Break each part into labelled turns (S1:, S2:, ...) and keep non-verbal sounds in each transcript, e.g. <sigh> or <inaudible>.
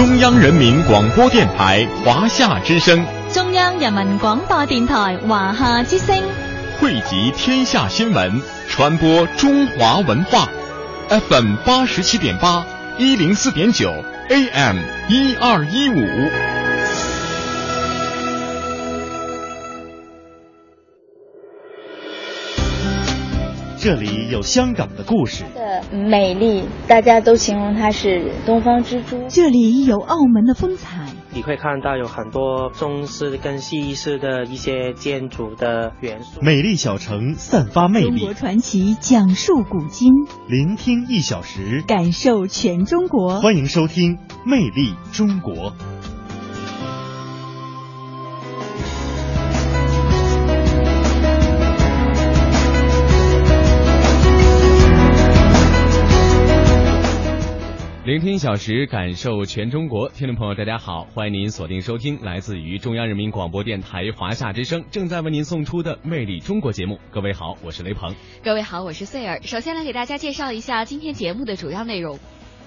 S1: 中央人民广播电台华夏之声，
S2: 中央人民广播电台华夏之声，
S1: 汇集天下新闻，传播中华文化。FM 八十七点八，一零四点九，AM 一二一五。
S3: 这里有香港的故事，
S4: 的美丽，大家都形容它是东方之珠。
S5: 这里有澳门的风采，
S6: 你会看到有很多中式跟西式的一些建筑的元素。
S3: 美丽小城散发魅力，
S5: 中国传奇讲述古今，
S3: 聆听一小时，
S5: 感受全中国。
S3: 欢迎收听《魅力中国》。
S1: 聆听小时，感受全中国。听众朋友，大家好，欢迎您锁定收听来自于中央人民广播电台华夏之声正在为您送出的《魅力中国》节目。各位好，我是雷鹏。
S2: 各位好，我是穗儿。首先来给大家介绍一下今天节目的主要内容：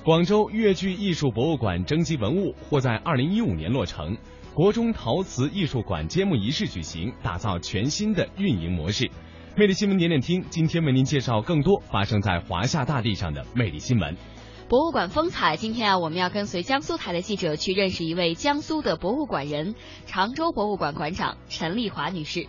S1: 广州粤剧艺术博物馆征集文物或在二零一五年落成；国中陶瓷艺术馆揭幕仪式举行，打造全新的运营模式。魅力新闻点点听，今天为您介绍更多发生在华夏大地上的魅力新闻。
S2: 博物馆风采，今天啊，我们要跟随江苏台的记者去认识一位江苏的博物馆人——常州博物馆馆长陈丽华女士。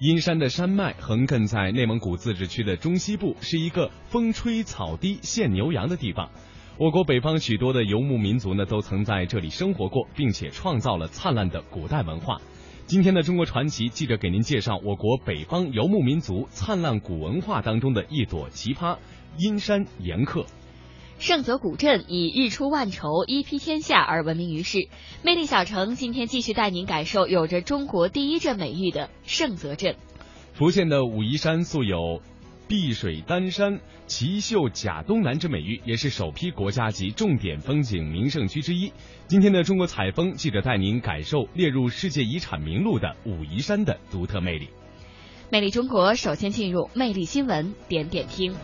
S1: 阴山的山脉横亘在内蒙古自治区的中西部，是一个风吹草低见牛羊的地方。我国北方许多的游牧民族呢，都曾在这里生活过，并且创造了灿烂的古代文化。今天的中国传奇记者给您介绍我国北方游牧民族灿烂古文化当中的一朵奇葩——阴山岩刻。
S2: 盛泽古镇以日出万绸、一披天下而闻名于世。魅力小城今天继续带您感受有着中国第一镇美誉的盛泽镇。
S1: 福建的武夷山素有“碧水丹山、奇秀甲东南”之美誉，也是首批国家级重点风景名胜区之一。今天的中国采风记者带您感受列入世界遗产名录的武夷山的独特魅力。
S2: 魅力中国首先进入魅力新闻点点听。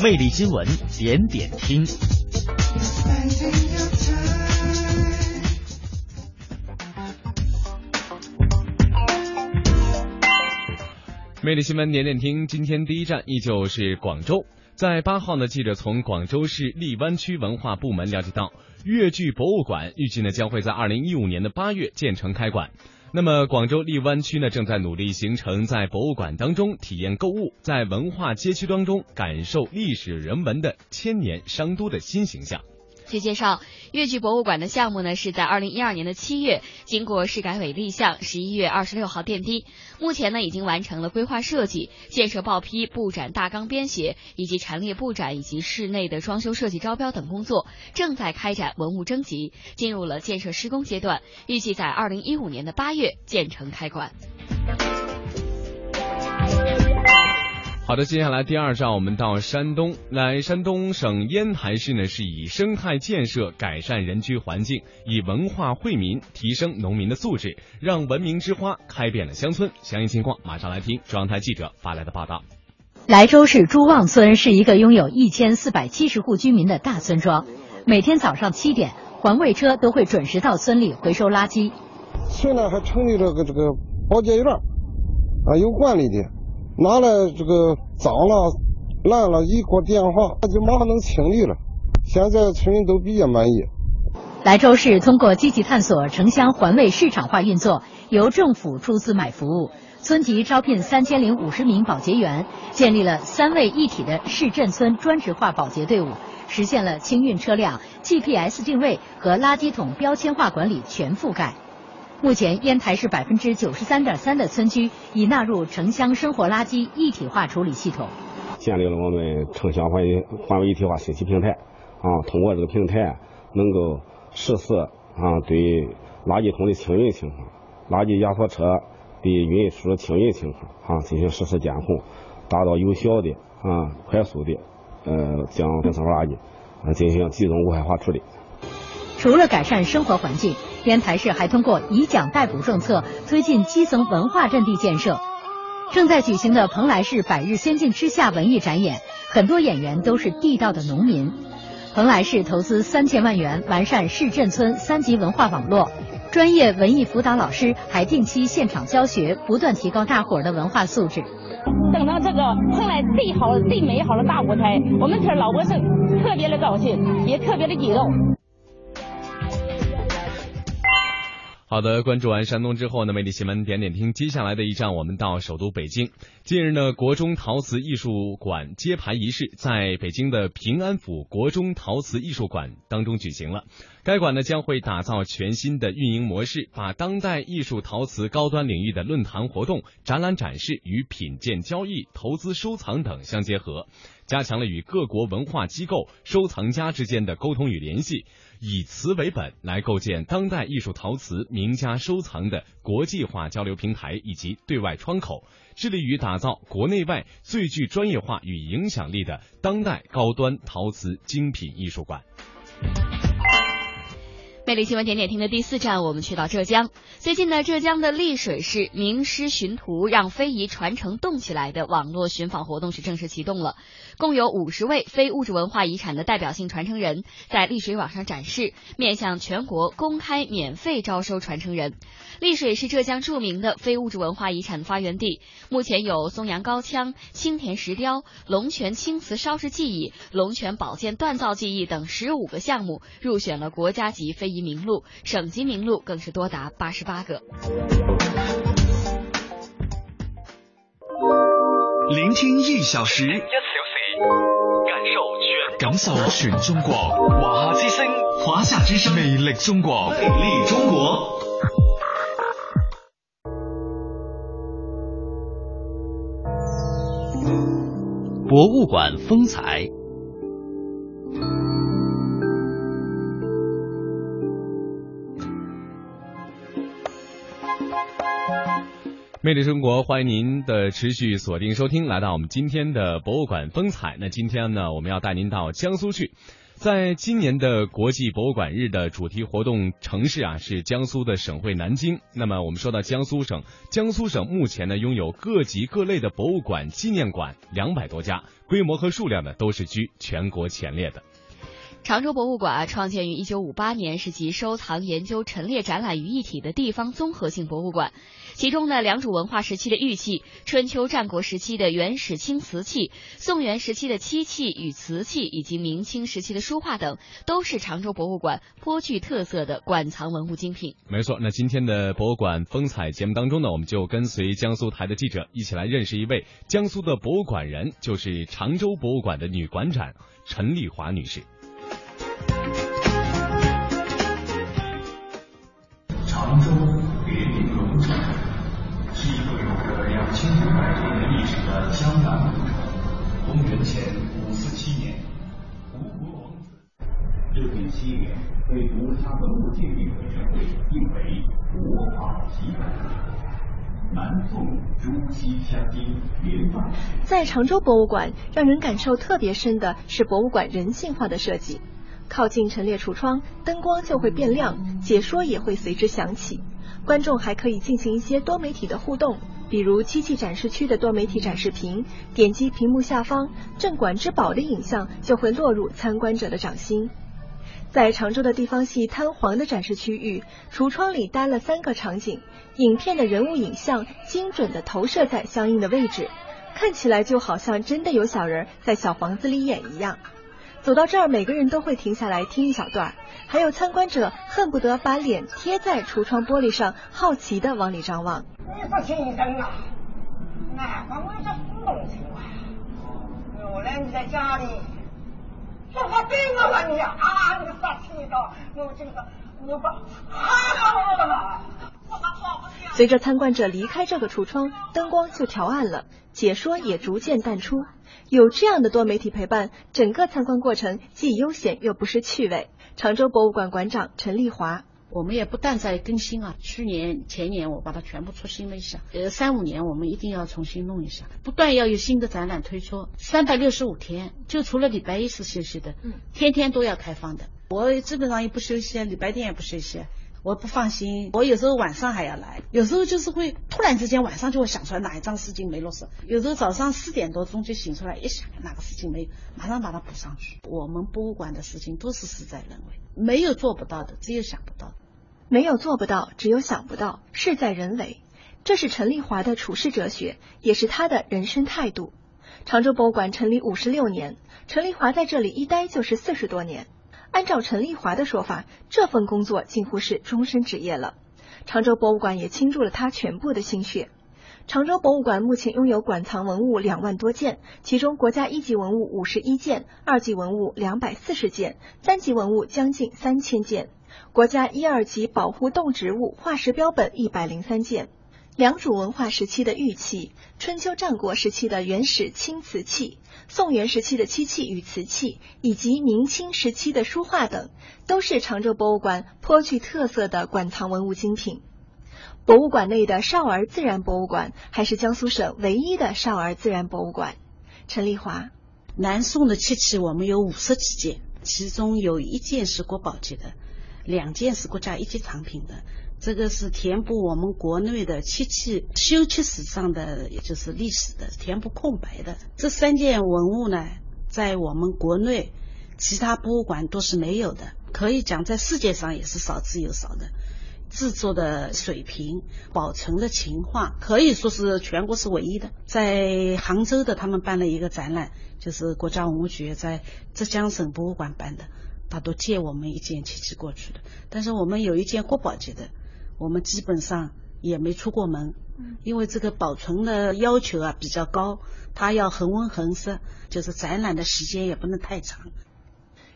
S3: 魅力新闻点点听。
S1: 魅力新闻点点听，今天第一站依旧是广州。在八号呢，记者从广州市荔湾区文化部门了解到，粤剧博物馆预计呢将会在二零一五年的八月建成开馆。那么，广州荔湾区呢，正在努力形成在博物馆当中体验购物，在文化街区当中感受历史人文的千年商都的新形象。
S2: 据介绍，粤剧博物馆的项目呢是在二零一二年的七月经过市改委立项，十一月二十六号奠基。目前呢已经完成了规划设计、建设报批、布展大纲编写以及陈列布展以及室内的装修设计招标等工作，正在开展文物征集，进入了建设施工阶段，预计在二零一五年的八月建成开馆。
S1: 好的，接下来第二站，我们到山东。来，山东省烟台市呢，是以生态建设改善人居环境，以文化惠民，提升农民的素质，让文明之花开遍了乡村。详细情况马上来听中央台记者发来的报道。
S7: 莱州市朱旺村是一个拥有一千四百七十户居民的大村庄，每天早上七点，环卫车都会准时到村里回收垃圾。
S8: 村呢还成立了个这个保洁院，啊，有管理的。拿来这个脏了、烂了，一过电话，那就马上能清理了。现在村民都比较满意。
S7: 莱州市通过积极探索城乡环卫市场化运作，由政府出资买服务，村级招聘三千零五十名保洁员，建立了三位一体的市镇村专职化保洁队伍，实现了清运车辆、GPS 定位和垃圾桶标签化管理全覆盖。目前，烟台市百分之九十三点三的村居已纳入城乡生活垃圾一体化处理系统，
S9: 建立了我们城乡环环卫一体化信息平台。啊，通过这个平台，能够实时啊对垃圾桶的清运情况、垃圾压缩车的运输清运情况啊进行实时监控，达到有效的啊快速的呃将生活垃圾啊进行集中无害化处理。
S7: 除了改善生活环境，烟台市还通过以奖代补政策推进基层文化阵地建设。正在举行的蓬莱市百日仙境之下文艺展演，很多演员都是地道的农民。蓬莱市投资三千万元完善市镇村三级文化网络，专业文艺辅导老师还定期现场教学，不断提高大伙儿的文化素质。
S10: 等到这个蓬莱最好、最美好的大舞台，我们村老百姓特别的高兴，也特别的激动。
S1: 好的，关注完山东之后呢，魅力新闻点点听，接下来的一站我们到首都北京。近日呢，国中陶瓷艺术馆揭牌仪式在北京的平安府国中陶瓷艺术馆当中举行了。该馆呢将会打造全新的运营模式，把当代艺术陶瓷高端领域的论坛活动、展览展示与品鉴交易、投资收藏等相结合，加强了与各国文化机构、收藏家之间的沟通与联系。以瓷为本来构建当代艺术陶瓷名家收藏的国际化交流平台以及对外窗口，致力于打造国内外最具专业化与影响力的当代高端陶瓷精品艺术馆。
S2: 魅力新闻点点听的第四站，我们去到浙江。最近呢，浙江的丽水市名师寻图，让非遗传承动起来的网络寻访活动是正式启动了。共有五十位非物质文化遗产的代表性传承人在丽水网上展示，面向全国公开免费招收传承人。丽水是浙江著名的非物质文化遗产发源地，目前有松阳高腔、青田石雕、龙泉青瓷烧制技艺、龙泉宝剑锻造技艺等十五个项目入选了国家级非遗。名录，省级名录更是多达八十八个。
S11: 聆听一小时，一小时，感受全感受全中国，华夏之声，华夏之声，魅力中国，魅力中国。
S3: 博物馆风采。
S1: 魅力中国，欢迎您的持续锁定收听，来到我们今天的博物馆风采。那今天呢，我们要带您到江苏去，在今年的国际博物馆日的主题活动城市啊，是江苏的省会南京。那么我们说到江苏省，江苏省目前呢拥有各级各类的博物馆、纪念馆两百多家，规模和数量呢都是居全国前列的。
S2: 常州博物馆创建于一九五八年，是集收藏、研究、陈列、展览于一体的地方综合性博物馆。其中呢，良渚文化时期的玉器、春秋战国时期的原始青瓷器、宋元时期的漆器与瓷器，以及明清时期的书画等，都是常州博物馆颇具特色的馆藏文物精品。
S1: 没错，那今天的博物馆风采节目当中呢，我们就跟随江苏台的记者一起来认识一位江苏的博物馆人，就是常州博物馆的女馆长陈丽华女士。
S12: 常州别名龙城，是一个有着两千五百年历史的江南古城。公元前五四七年，吴国王子这片西联被国家文物鉴定委员会定为国宝级文物。南宋朱熹将军连办。
S13: 在常州博物馆，让人感受特别深的是博物馆人性化的设计。靠近陈列橱窗，灯光就会变亮，解说也会随之响起。观众还可以进行一些多媒体的互动，比如机器展示区的多媒体展示屏，点击屏幕下方“镇馆之宝”的影像，就会落入参观者的掌心。在常州的地方戏摊黄的展示区域，橱窗里搭了三个场景，影片的人物影像精准的投射在相应的位置，看起来就好像真的有小人在小房子里演一样。走到这儿，每个人都会停下来听一小段，还有参观者恨不得把脸贴在橱窗玻璃上，好奇的往里张望。
S14: 你说情人啊，哪方为这动情啊？有人你在家里，说话对我吧你啊，你个傻气的，我这个我把啊！
S13: 随着参观者离开这个橱窗，灯光就调暗了，解说也逐渐淡出。有这样的多媒体陪伴，整个参观过程既悠闲又不失趣味。常州博物馆馆长陈丽华，
S15: 我们也不断在更新啊，去年前年我把它全部出新了一下，呃，三五年我们一定要重新弄一下，不断要有新的展览推出，三百六十五天，就除了礼拜一是休息的，嗯，天天都要开放的。我基本上也不休息，礼拜天也不休息。我不放心。我有时候晚上还要来，有时候就是会突然之间晚上就会想出来哪一张丝巾没落实，有时候早上四点多钟就醒出来，一想哪个事情没有，马上把它补上去。我们博物馆的事情都是事在人为，没有做不到的，只有想不到。
S13: 没有做不到，只有想不到，事在人为。这是陈丽华的处世哲学，也是他的人生态度。常州博物馆成立五十六年，陈丽华在这里一待就是四十多年。按照陈丽华的说法，这份工作近乎是终身职业了。常州博物馆也倾注了他全部的心血。常州博物馆目前拥有馆藏文物两万多件，其中国家一级文物五十一件，二级文物两百四十件，三级文物将近三千件，国家一二级保护动植物化石标本一百零三件。良渚文化时期的玉器，春秋战国时期的原始青瓷器，宋元时期的漆器与瓷器，以及明清时期的书画等，都是常州博物馆颇具特色的馆藏文物精品。博物馆内的少儿自然博物馆，还是江苏省唯一的少儿自然博物馆。陈丽华，
S15: 南宋的漆器我们有五十几件，其中有一件是国宝级的，两件是国家一级藏品的。这个是填补我们国内的漆器修漆史上的，也就是历史的填补空白的。这三件文物呢，在我们国内其他博物馆都是没有的，可以讲在世界上也是少之又少的。制作的水平、保存的情况，可以说是全国是唯一的。在杭州的，他们办了一个展览，就是国家文物局在浙江省博物馆办的，他都借我们一件漆器过去的。但是我们有一件国宝级的。我们基本上也没出过门，因为这个保存的要求啊比较高，它要恒温恒湿，就是展览的时间也不能太长。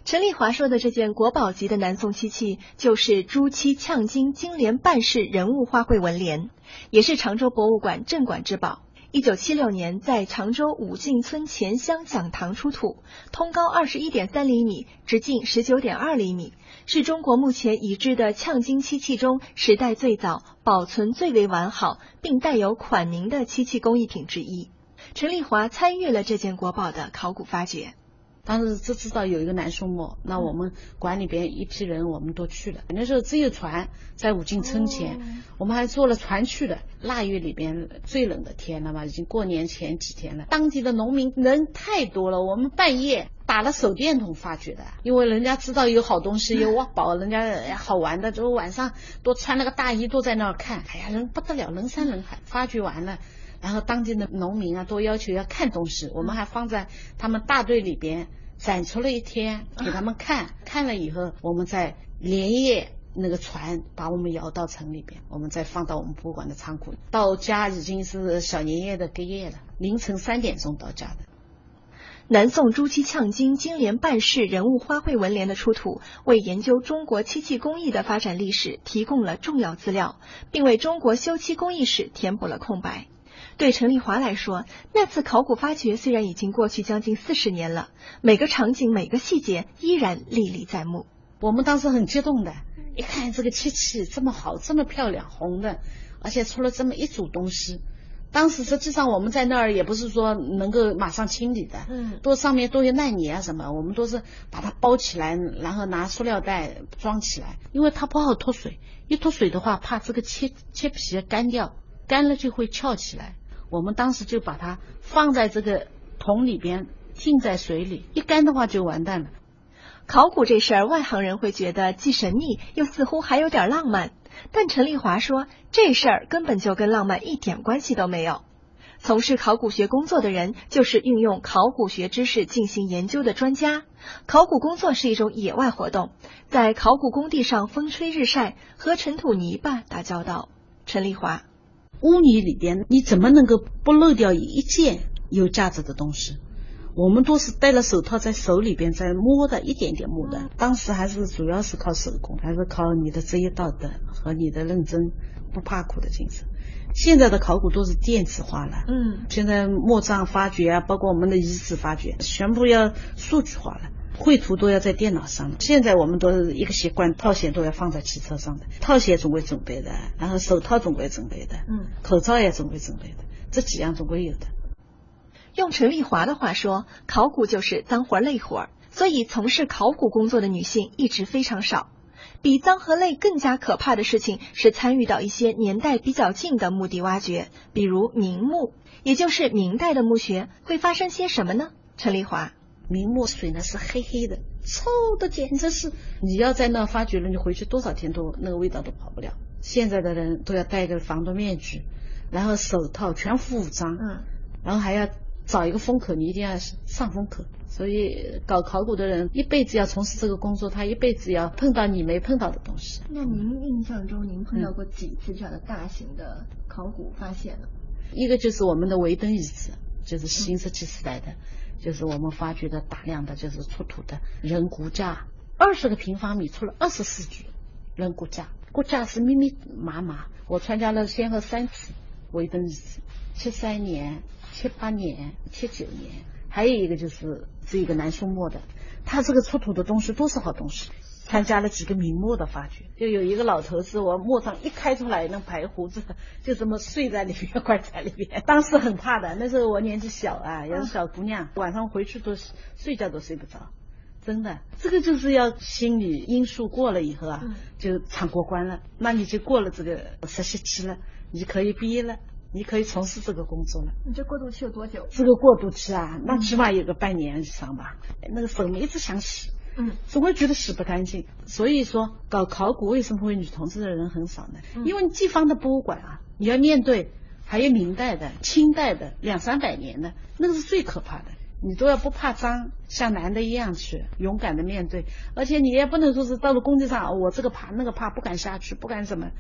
S13: 陈丽华说的这件国宝级的南宋漆器，就是朱漆呛金金莲半式人物花卉纹联，也是常州博物馆镇馆之宝。一九七六年，在常州武进村前乡讲堂出土，通高二十一点三厘米，直径十九点二厘米，是中国目前已知的呛金漆器中时代最早、保存最为完好，并带有款名的漆器工艺品之一。陈丽华参与了这件国宝的考古发掘。
S15: 当时只知道有一个南宋墓，那我们馆里边一批人我们都去了。那时候只有船在武进村前，我们还坐了船去的。腊月里边最冷的天了嘛，已经过年前几天了。当地的农民人太多了，我们半夜打了手电筒发掘的，因为人家知道有好东西，有挖宝，人家好玩的，就晚上都穿了个大衣都在那儿看。哎呀，人不得了，人山人海。发掘完了。然后当地的农民啊，都要求要看东西，我们还放在他们大队里边展出了一天，给他们看。看了以后，我们再连夜那个船把我们摇到城里边，我们再放到我们博物馆的仓库。到家已经是小年夜的隔夜了，凌晨三点钟到家的。
S13: 南宋朱漆呛金金莲半世人物花卉纹联的出土，为研究中国漆器工艺的发展历史提供了重要资料，并为中国修漆工艺史填补了空白。对陈丽华来说，那次考古发掘虽然已经过去将近四十年了，每个场景、每个细节依然历历在目。
S15: 我们当时很激动的，一看这个漆器这么好，这么漂亮，红的，而且出了这么一组东西。当时实际上我们在那儿也不是说能够马上清理的，嗯，都上面都有烂泥啊什么，我们都是把它包起来，然后拿塑料袋装起来，因为它不好脱水，一脱水的话，怕这个漆漆皮干掉，干了就会翘起来。我们当时就把它放在这个桶里边，浸在水里，一干的话就完蛋了。
S13: 考古这事儿，外行人会觉得既神秘又似乎还有点浪漫，但陈丽华说，这事儿根本就跟浪漫一点关系都没有。从事考古学工作的人，就是运用考古学知识进行研究的专家。考古工作是一种野外活动，在考古工地上风吹日晒，和尘土泥巴打交道。陈丽华。
S15: 污泥里边，你怎么能够不漏掉一件有价值的东西？我们都是戴了手套在手里边在摸的，一点点摸的。当时还是主要是靠手工，还是靠你的职业道德和你的认真、不怕苦的精神。现在的考古都是电子化了，嗯，现在墓葬发掘啊，包括我们的遗址发掘，全部要数据化了。绘图都要在电脑上，现在我们都是一个习惯，套鞋都要放在汽车上的，套鞋总归准备的，然后手套总归准备的，嗯，口罩也总归准备的，这几样总归有的。
S13: 用陈丽华的话说，考古就是脏活累活，所以从事考古工作的女性一直非常少。比脏和累更加可怕的事情是参与到一些年代比较近的墓地挖掘，比如明墓，也就是明代的墓穴，会发生些什么呢？陈丽华，
S15: 明末水呢是黑黑的，臭的简直是，你要在那发掘了，你回去多少天都那个味道都跑不了。现在的人都要戴个防毒面具，然后手套全副武装，嗯，然后还要找一个风口，你一定要上风口。所以搞考古的人一辈子要从事这个工作，他一辈子要碰到你没碰到的东西。
S13: 那您印象中，您碰到过几次这样的大型的考古发现呢？
S15: 一个就是我们的维登遗址，就是新石器时代的，就是我们发掘的大量的就是出土的人骨架，二十个平方米出了二十四具人骨架，骨架是密密麻麻。我参加了先后三次维登日子，七三年、七八年、七九年。还有一个就是是一个南宋末的，他这个出土的东西都是好东西。参加了几个明墓的发掘，就有一个老头子，我墓上一开出来，那白胡子就这么睡在里面 <laughs> <laughs> 棺材里面。当时很怕的，那时候我年纪小啊，也是小姑娘，晚上回去都睡觉都睡不着，真的。这个就是要心理因素过了以后啊，就闯过关了，那你就过了这个实习期了，你就可以毕业了。你可以从事这个工作了。
S13: 你这过渡期有多久？
S15: 这个过渡期啊，那起码有个半年以上吧。那个手一直想洗，嗯，总会觉得洗不干净。所以说，搞考古为什么会女同志的人很少呢？因为地方的博物馆啊，你要面对还有明代的、清代的两三百年的，那个是最可怕的。你都要不怕脏，像男的一样去勇敢的面对，而且你也不能说是到了工地上，我这个怕那个怕，不敢下去，不敢什么。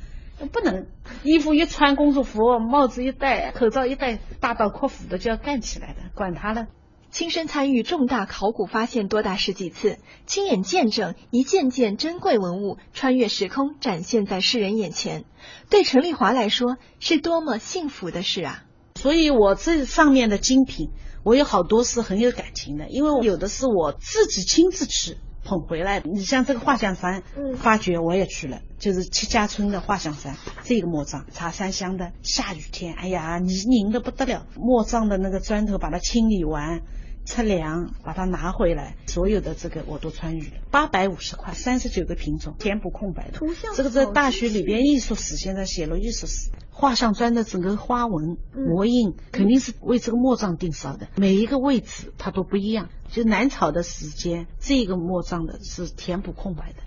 S15: 不能，衣服一穿，工作服，帽子一戴，口罩一戴，大刀阔斧的就要干起来的，管他呢。
S13: 亲身参与重大考古发现多达十几次，亲眼见证一件件珍贵文物穿越时空展现在世人眼前，对陈丽华来说是多么幸福的事啊！
S15: 所以我这上面的精品，我有好多是很有感情的，因为有的是我自己亲自去。捧回来的，你像这个画像山，发掘我也去了，就是戚家村的画像山，这个墓葬，茶山乡的，下雨天，哎呀，泥泞的不得了，墓葬的那个砖头把它清理完，测量，把它拿回来，所有的这个我都参与了，八百五十块，三十九个品种，填补空白的，
S13: 图像，
S15: 这个在大学里边艺术史，现在写了艺术史。画像砖的整个花纹模印肯定是为这个墓葬定烧的，每一个位置它都不一样。就南朝的时间，这个墓葬的是填补空白的。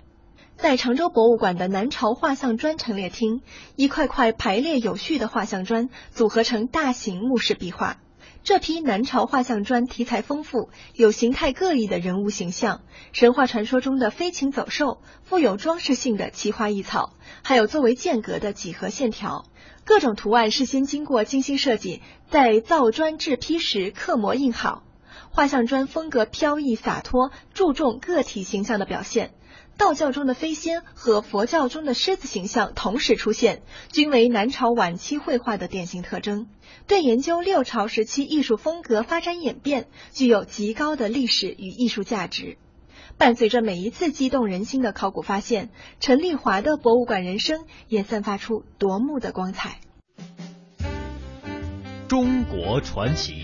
S13: 在常州博物馆的南朝画像砖陈列厅，一块块排列有序的画像砖组合成大型墓室壁画。这批南朝画像砖题材丰富，有形态各异的人物形象，神话传说中的飞禽走兽，富有装饰性的奇花异草，还有作为间隔的几何线条。各种图案事先经过精心设计，在造砖制坯时刻模印好。画像砖风格飘逸洒脱，注重个体形象的表现。道教中的飞仙和佛教中的狮子形象同时出现，均为南朝晚期绘画的典型特征，对研究六朝时期艺术风格发展演变具有极高的历史与艺术价值。伴随着每一次激动人心的考古发现，陈丽华的博物馆人生也散发出夺目的光彩。
S3: 中国传奇。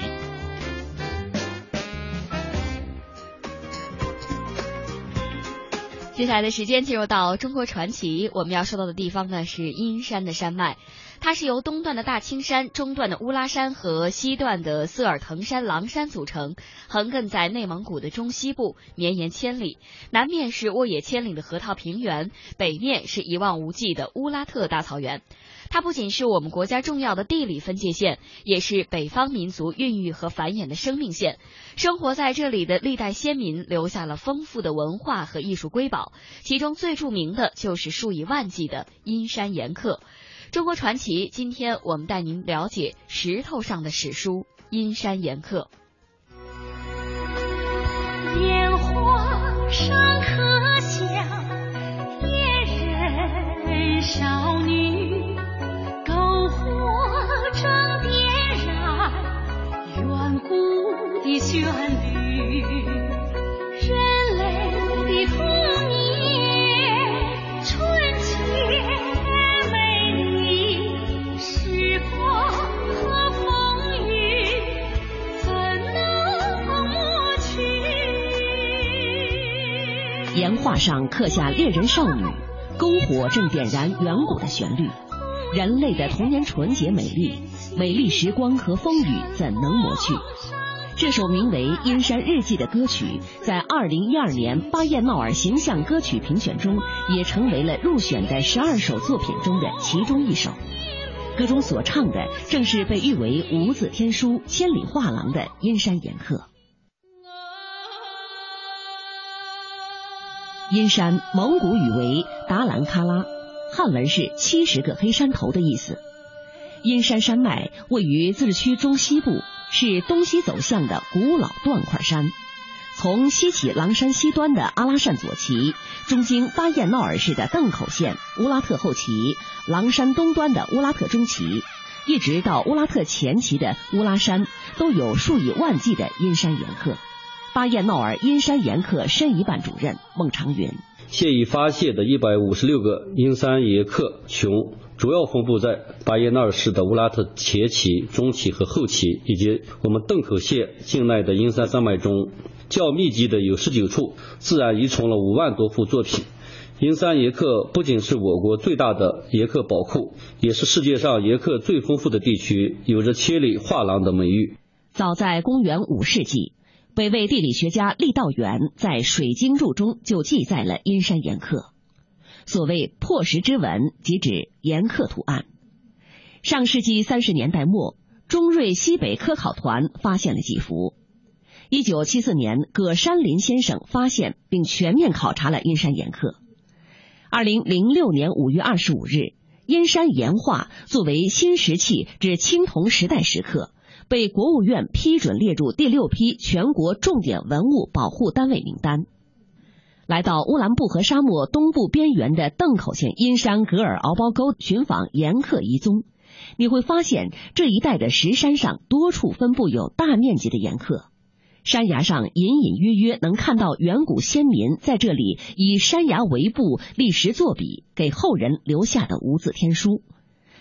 S2: 接下来的时间进入到中国传奇，我们要说到的地方呢是阴山的山脉。它是由东段的大青山、中段的乌拉山和西段的色尔腾山、狼山组成，横亘在内蒙古的中西部，绵延千里。南面是沃野千里的河套平原，北面是一望无际的乌拉特大草原。它不仅是我们国家重要的地理分界线，也是北方民族孕育和繁衍的生命线。生活在这里的历代先民留下了丰富的文化和艺术瑰宝，其中最著名的就是数以万计的阴山岩刻。中国传奇，今天我们带您了解石头上的史书——阴山岩刻。
S16: 烟花上刻下恋人少女，篝火正点燃远古的旋律，人类的
S17: 岩画上刻下猎人少女，篝火正点燃远古的旋律，人类的童年纯洁美丽，美丽时光和风雨怎能抹去？这首名为《阴山日记》的歌曲，在二零一二年巴彦淖尔形象歌曲评选中，也成为了入选的十二首作品中的其中一首。歌中所唱的，正是被誉为无字天书、千里画廊的阴山岩客。阴山，蒙古语为达兰喀拉，汉文是七十个黑山头的意思。阴山山脉位于自治区中西部。是东西走向的古老断块山，从西起狼山西端的阿拉善左旗，中经巴彦淖尔市的邓口县乌拉特后旗，狼山东端的乌拉特中旗，一直到乌拉特前旗的乌拉山，都有数以万计的阴山岩客。巴彦淖尔阴山岩刻申遗办主任孟长云：
S18: 现已发现的一百五十六个阴山岩刻群。主要分布在巴彦淖尔市的乌拉特前旗、中旗和后旗，以及我们邓口县境内的阴山山脉中，较密集的有十九处，自然遗存了五万多幅作品。阴山岩刻不仅是我国最大的岩刻宝库，也是世界上岩刻最丰富的地区，有着“千里画廊”的美誉。
S17: 早在公元五世纪，北魏地理学家郦道元在《水经注》中就记载了阴山岩刻。所谓破石之纹，即指岩刻图案。上世纪三十年代末，中瑞西北科考团发现了几幅。一九七四年，葛山林先生发现并全面考察了阴山岩刻。二零零六年五月二十五日，阴山岩画作为新石器至青铜时代石刻，被国务院批准列入第六批全国重点文物保护单位名单。来到乌兰布和沙漠东部边缘的邓口县阴山格尔敖包沟寻访岩刻遗踪，你会发现这一带的石山上多处分布有大面积的岩刻，山崖上隐隐约约能看到远古先民在这里以山崖为布立石作笔，给后人留下的无字天书。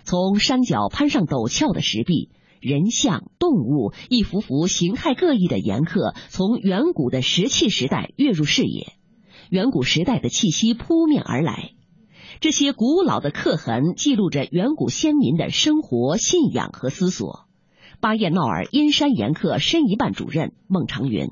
S17: 从山脚攀上陡峭的石壁，人像、动物，一幅幅形态各异的岩刻，从远古的石器时代跃入视野。远古时代的气息扑面而来，这些古老的刻痕记录着远古先民的生活、信仰和思索。巴彦淖尔阴山岩刻申遗办主任孟长云：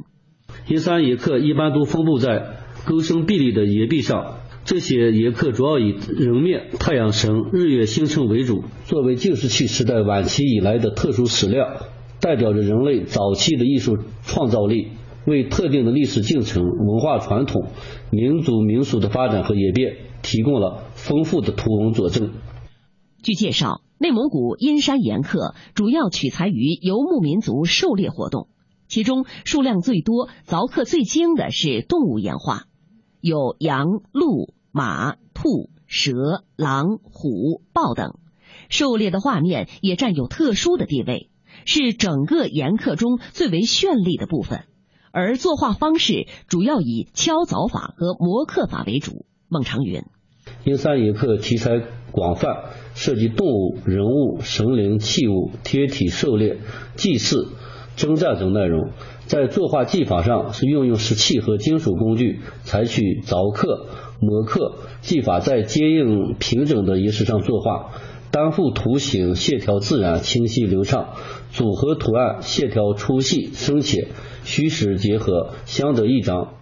S18: 阴山岩刻一般都分布在沟深壁立的岩壁上，这些岩刻主要以人面、太阳神、日月星辰为主。作为旧石器时代晚期以来的特殊史料，代表着人类早期的艺术创造力。为特定的历史进程、文化传统、民族民俗的发展和演变提供了丰富的图文佐证。
S17: 据介绍，内蒙古阴山岩刻主要取材于游牧民族狩猎活动，其中数量最多、凿刻最精的是动物岩画，有羊、鹿、马、兔、蛇、狼、虎、豹等，狩猎的画面也占有特殊的地位，是整个岩刻中最为绚丽的部分。而作画方式主要以敲凿法和磨刻法为主。孟长云：
S18: 阴山岩刻题材广泛，涉及动物、人物、神灵、器物、贴体、狩猎、祭祀、征战等内容。在作画技法上是运用石器和金属工具，采取凿刻、磨刻技法，在坚硬平整的岩石上作画。单幅图形线条自然、清晰流畅，组合图案线条粗细深浅。虚实结合，相得益彰。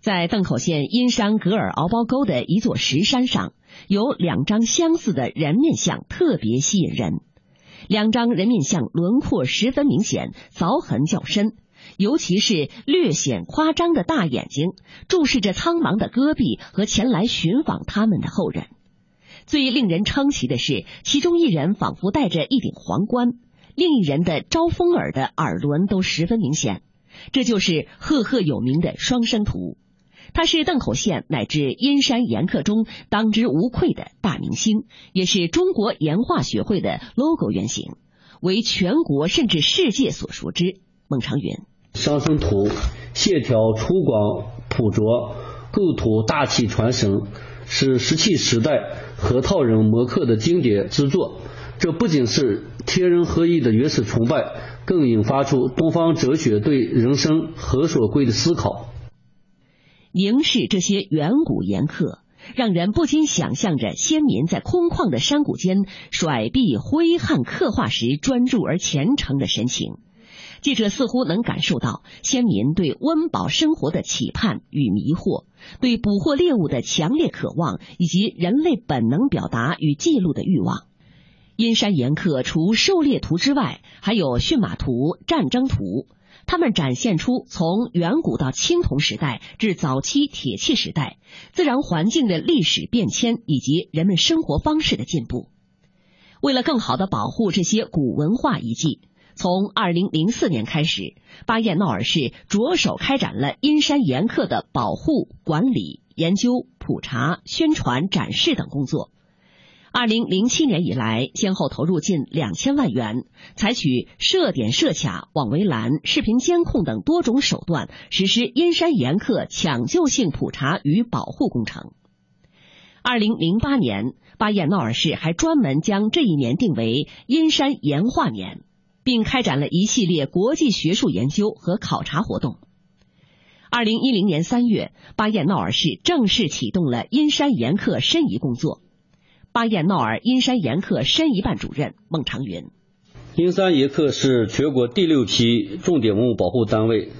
S17: 在邓口县阴山格尔敖包沟的一座石山上，有两张相似的人面像，特别吸引人。两张人面像轮廓十分明显，凿痕较深，尤其是略显夸张的大眼睛，注视着苍茫的戈壁和前来寻访他们的后人。最令人称奇的是，其中一人仿佛戴着一顶皇冠。另一人的招风耳的耳轮都十分明显，这就是赫赫有名的双生图。他是邓口县乃至阴山岩刻中当之无愧的大明星，也是中国岩画学会的 logo 原型，为全国甚至世界所熟知。孟长云：
S18: 双生图线条粗犷朴拙，构图大气传神，是石器时代河套人磨刻的经典之作。这不仅是天人合一的原始崇拜，更引发出东方哲学对人生何所归的思考。
S17: 凝视这些远古岩刻，让人不禁想象着先民在空旷的山谷间甩臂挥汗刻画时专注而虔诚的神情。记者似乎能感受到先民对温饱生活的期盼与迷惑，对捕获猎物的强烈渴望，以及人类本能表达与记录的欲望。阴山岩刻除狩猎图之外，还有驯马图、战争图。它们展现出从远古到青铜时代至早期铁器时代自然环境的历史变迁以及人们生活方式的进步。为了更好的保护这些古文化遗迹，从二零零四年开始，巴彦淖尔市着手开展了阴山岩刻的保护、管理、研究、普查、宣传、展示等工作。二零零七年以来，先后投入近两千万元，采取设点设卡、网围栏、视频监控等多种手段，实施阴山岩刻抢救性普查与保护工程。二零零八年，巴彦淖尔市还专门将这一年定为阴山岩画年，并开展了一系列国际学术研究和考察活动。二零一零年三月，巴彦淖尔市正式启动了阴山岩刻申遗工作。巴彦淖尔阴山岩刻申遗办主任孟长云：
S18: 阴山岩刻是全国第六批重点文物保护单位。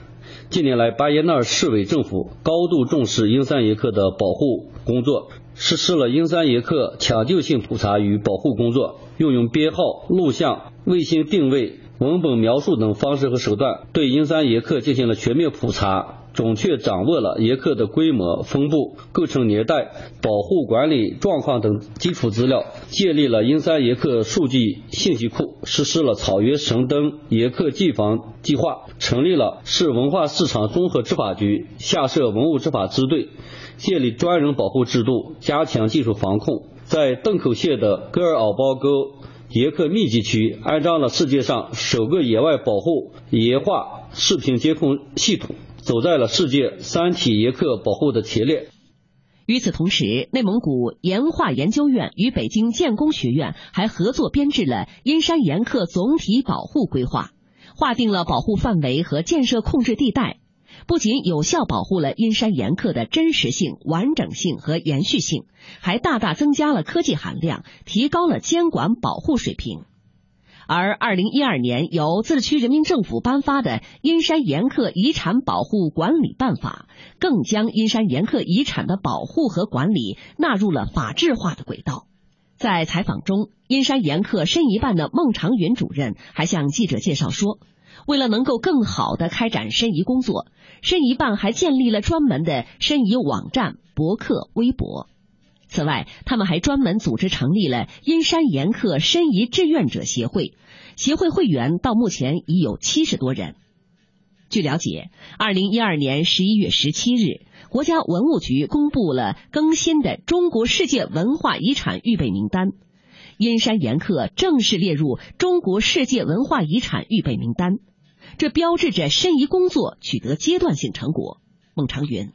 S18: 近年来，巴彦淖尔市委政府高度重视阴山岩刻的保护工作，实施了阴山岩刻抢救性普查与保护工作，运用编号、录像、卫星定位、文本描述等方式和手段，对阴山岩刻进行了全面普查。准确掌握了岩刻的规模、分布、构成年代、保护管理状况等基础资料，建立了阴山岩刻数据信息库，实施了草原神灯岩刻技防计划，成立了市文化市场综合执法局，下设文物执法支队，建立专人保护制度，加强技术防控。在邓口县的戈尔敖包沟岩刻密集区，安装了世界上首个野外保护岩画视频监控系统。走在了世界三体岩刻保护的前列。
S17: 与此同时，内蒙古岩画研究院与北京建工学院还合作编制了阴山岩刻总体保护规划，划定了保护范围和建设控制地带，不仅有效保护了阴山岩刻的真实性、完整性和延续性，还大大增加了科技含量，提高了监管保护水平。而二零一二年由自治区人民政府颁发的《阴山岩刻遗产保护管理办法》，更将阴山岩刻遗产的保护和管理纳入了法制化的轨道。在采访中，阴山岩刻申遗办的孟长云主任还向记者介绍说，为了能够更好的开展申遗工作，申遗办还建立了专门的申遗网站、博客、微博。此外，他们还专门组织成立了阴山岩刻申遗志愿者协会，协会会员到目前已有七十多人。据了解，二零一二年十一月十七日，国家文物局公布了更新的中国世界文化遗产预备名单，阴山岩刻正式列入中国世界文化遗产预备名单，这标志着申遗工作取得阶段性成果。孟长云。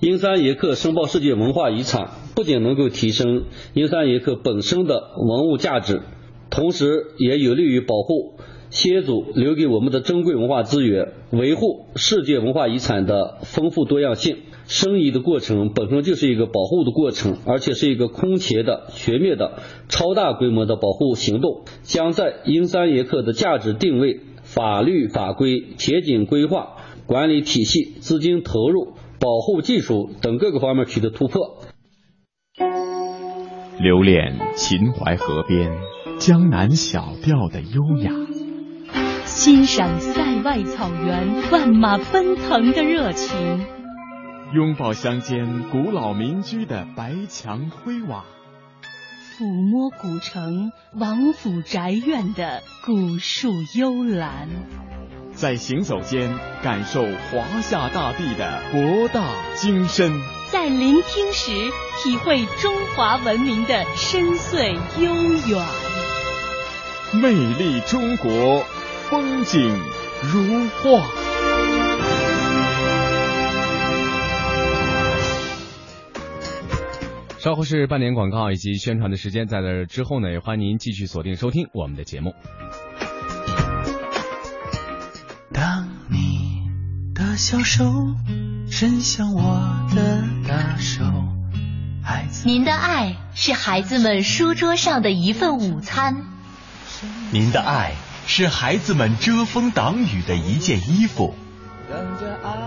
S18: 阴山岩刻申报世界文化遗产，不仅能够提升阴山岩刻本身的文物价值，同时也有利于保护先祖留给我们的珍贵文化资源，维护世界文化遗产的丰富多样性。申遗的过程本身就是一个保护的过程，而且是一个空前的、全面的、超大规模的保护行动，将在阴山岩刻的价值定位、法律法规、前景规划、管理体系、资金投入。保护技术等各个方面取得突破。
S12: 留恋秦淮河边江南小调的优雅，
S5: 欣赏塞外草原万马奔腾的热情，
S12: 拥抱乡间古老民居的白墙灰瓦，
S5: 抚摸古城王府宅院的古树幽兰。
S12: 在行走间感受华夏大地的博大精深，
S5: 在聆听时体会中华文明的深邃悠远。
S12: 魅力中国，风景如画。
S1: 稍后是半点广告以及宣传的时间，在这之后呢，也欢迎您继续锁定收听我们的节目。
S19: 当你的小手伸向我的大手，孩子。
S20: 您的爱是孩子们书桌上的一份午餐。
S19: 您的爱是孩子们遮风挡雨的一件衣服。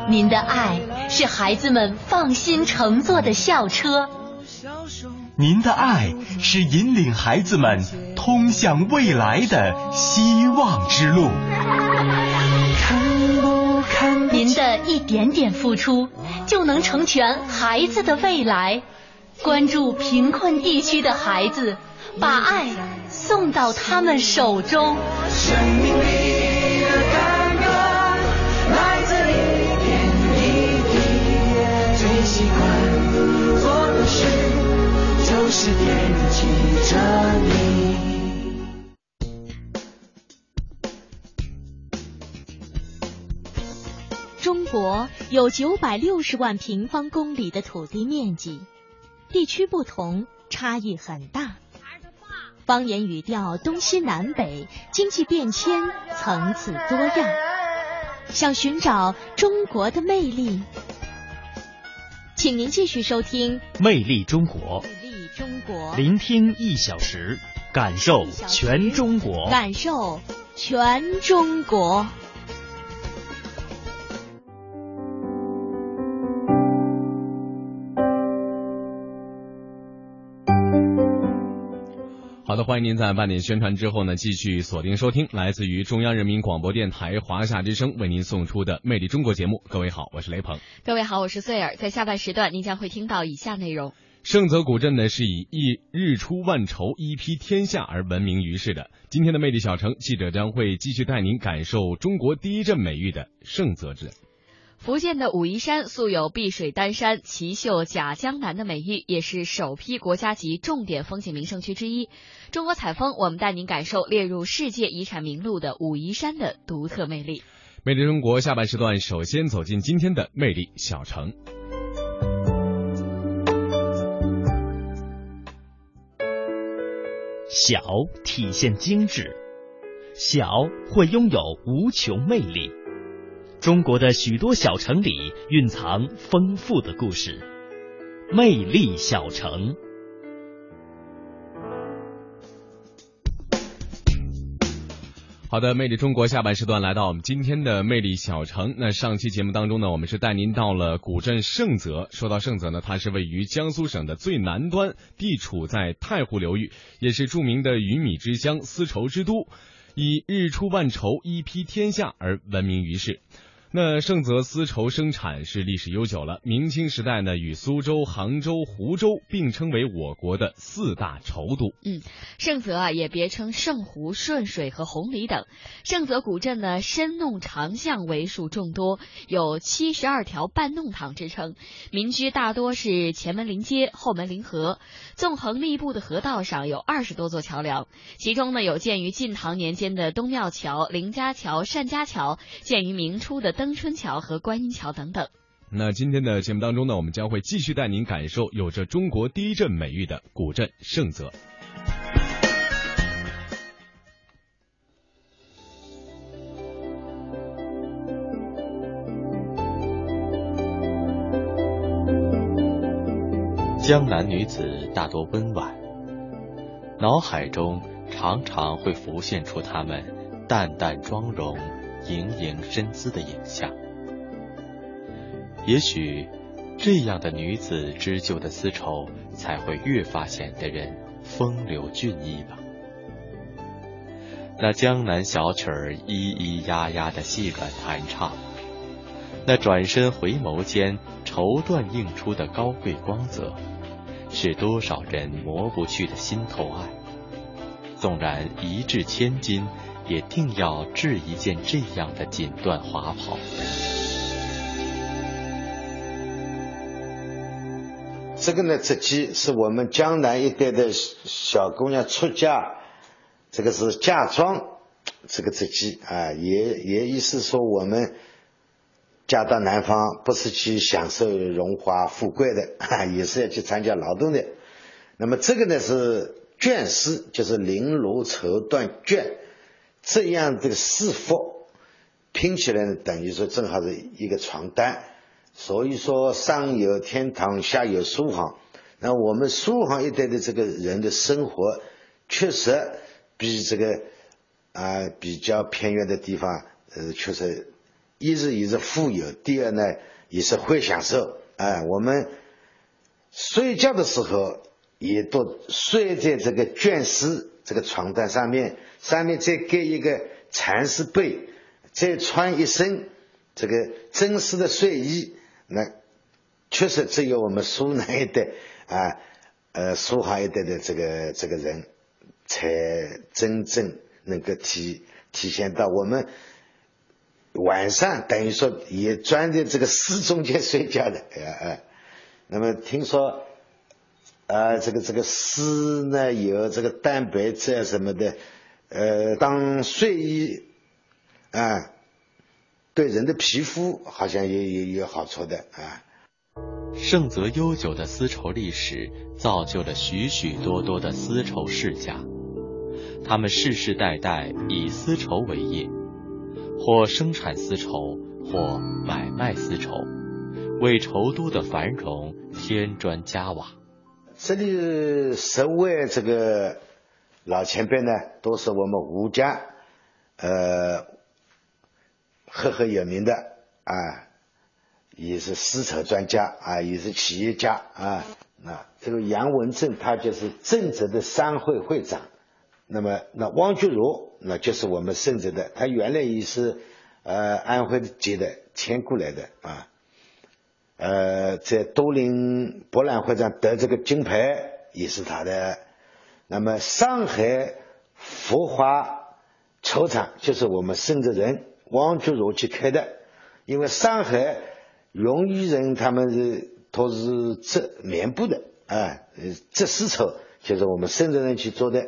S20: 您的爱是孩子们放心乘坐的校车。
S19: 您的爱是引领孩子们通向未来的希望之路。
S20: 您的一点点付出，就能成全孩子的未来。关注贫困地区的孩子，把爱送到他们手中。
S16: 是惦记着你。
S21: 中国有九百六十万平方公里的土地面积，地区不同，差异很大。方言语调东西南北，经济变迁层次多样。想寻找中国的魅力，请您继续收听《
S3: 魅力中国》，
S21: 中国，
S3: 聆听一小时，感受全中国，
S21: 感受全中国。
S1: 好的，欢迎您在半点宣传之后呢，继续锁定收听来自于中央人民广播电台华夏之声为您送出的《魅力中国》节目。各位好，我是雷鹏。
S2: 各位好，我是穗儿。在下半时段，您将会听到以下内容：
S1: 盛泽古镇呢是以一日出万筹、一披天下而闻名于世的。今天的魅力小城，记者将会继续带您感受中国第一镇美誉的盛泽镇。
S2: 福建的武夷山素有碧水丹山、奇秀甲江南的美誉，也是首批国家级重点风景名胜区之一。中国采风，我们带您感受列入世界遗产名录的武夷山的独特魅力。
S1: 魅力中国下半时段，首先走进今天的魅力小城。
S3: 小体现精致，小会拥有无穷魅力。中国的许多小城里蕴藏丰富的故事，魅力小城。
S1: 好的，魅力中国下半时段来到我们今天的魅力小城。那上期节目当中呢，我们是带您到了古镇盛泽。说到盛泽呢，它是位于江苏省的最南端，地处在太湖流域，也是著名的鱼米之乡、丝绸之都，以日出万绸、一披天下而闻名于世。那盛泽丝绸生产是历史悠久了，明清时代呢，与苏州、杭州、湖州并称为我国的四大绸都。
S2: 嗯，盛泽啊也别称盛湖、顺水和红里等。盛泽古镇呢，深弄长巷为数众多，有七十二条半弄堂之称。民居大多是前门临街，后门临河。纵横密布的河道上有二十多座桥梁，其中呢有建于晋唐年间的东庙桥、凌家桥、单家桥，建于明初的登春桥和观音桥等等。
S1: 那今天的节目当中呢，我们将会继续带您感受有着中国第一镇美誉的古镇盛泽。
S22: 江南女子大多温婉，脑海中常常会浮现出她们淡淡妆容、盈盈身姿的影像。也许，这样的女子织就的丝绸，才会越发显得人风流俊逸吧。那江南小曲儿咿咿呀呀的细软弹唱，那转身回眸间绸缎映出的高贵光泽。是多少人磨不去的心头爱。纵然一掷千金，也定要制一件这样的锦缎华袍。
S23: 这个呢，这际是我们江南一带的小姑娘出嫁，这个是嫁妆，这个这际啊，也也意思说我们。嫁到南方不是去享受荣华富贵的，也是要去参加劳动的。那么这个呢是绢丝，就是绫罗绸缎绢这样这个四幅拼起来呢，等于说正好是一个床单。所以说上有天堂，下有苏杭。那我们苏杭一带的这个人的生活，确实比这个啊、比较偏远的地方，呃，确实一是也是富有，第二呢也是会享受。哎、我们睡觉的时候也都睡在这个绢丝这个床单上面，上面再盖一个蚕丝被，再穿一身这个真丝的睡衣，那确实只有我们苏南一带啊，呃，苏杭一带的这个这个人，才真正能够体体现到我们晚上等于说也钻在这个丝中间睡觉的，呃呃。那么听说，啊，这个这个丝呢有这个蛋白质啊什么的，呃，当睡衣啊，对人的皮肤好像也也有好处的啊。
S22: 盛泽悠久的丝绸历史，造就了许许多多的丝绸世家，他们世世代代以丝绸为业，或生产丝绸，或买卖丝绸，为绸都的繁荣添砖加瓦。
S23: 这里十位这个老前辈呢，都是我们吴家呃赫赫有名的啊，也是丝绸专家啊，也是企业家啊。那这个杨文正他就是正直的商会会长，那么那汪菊如那就是我们盛泽的，他原来也是呃安徽籍的迁过来的啊。呃，在都灵博览会上得这个金牌也是他的。那么上海福华绸厂就是我们盛泽人汪菊如去开的，因为上海荣义人他们是都是织棉布的啊，呃织丝绸就是我们盛泽人去做的。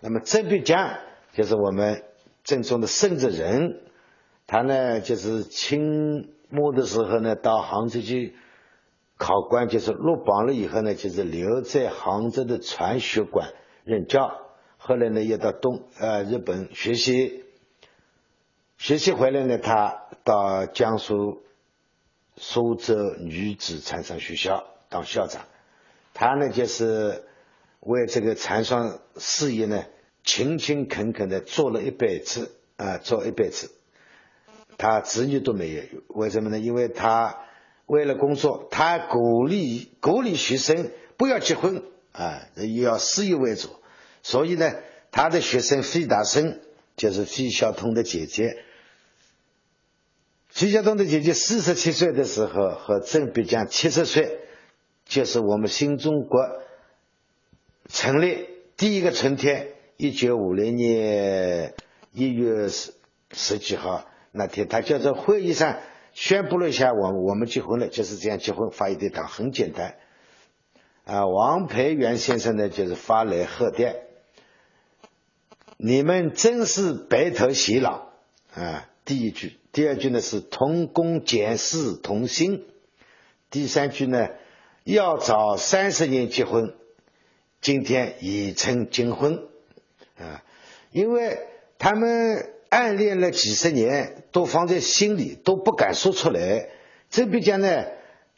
S23: 那么郑必江就是我们正宗的盛泽人，他呢就是清末的时候呢，到杭州去考官，就是落榜了以后呢，就是留在杭州的传学馆任教。后来呢，又到东呃日本学习，学习回来呢，他到江苏苏州女子蚕桑学校当校长。他呢，就是为这个蚕桑事业呢，勤勤恳恳的做了一辈子啊、做一辈子。他子女都没有，为什么呢？因为他为了工作，他鼓励鼓励学生不要结婚啊，要事业为主。所以呢，他的学生费大生就是费孝通的姐姐。费孝通的姐姐四十七岁的时候和郑必江七十岁，就是我们新中国成立第一个春天，一九五零年一月十十几号。那天，他就在会议上宣布了一下，我我们结婚了，就是这样结婚，发一堆糖，很简单。啊，王培元先生呢，就是发来贺电，你们真是白头偕老啊！第一句，第二句呢是同工俭事同心，第三句呢要早三十年结婚，今天已成金婚啊，因为他们。暗恋了几十年，都放在心里，都不敢说出来。这边讲呢，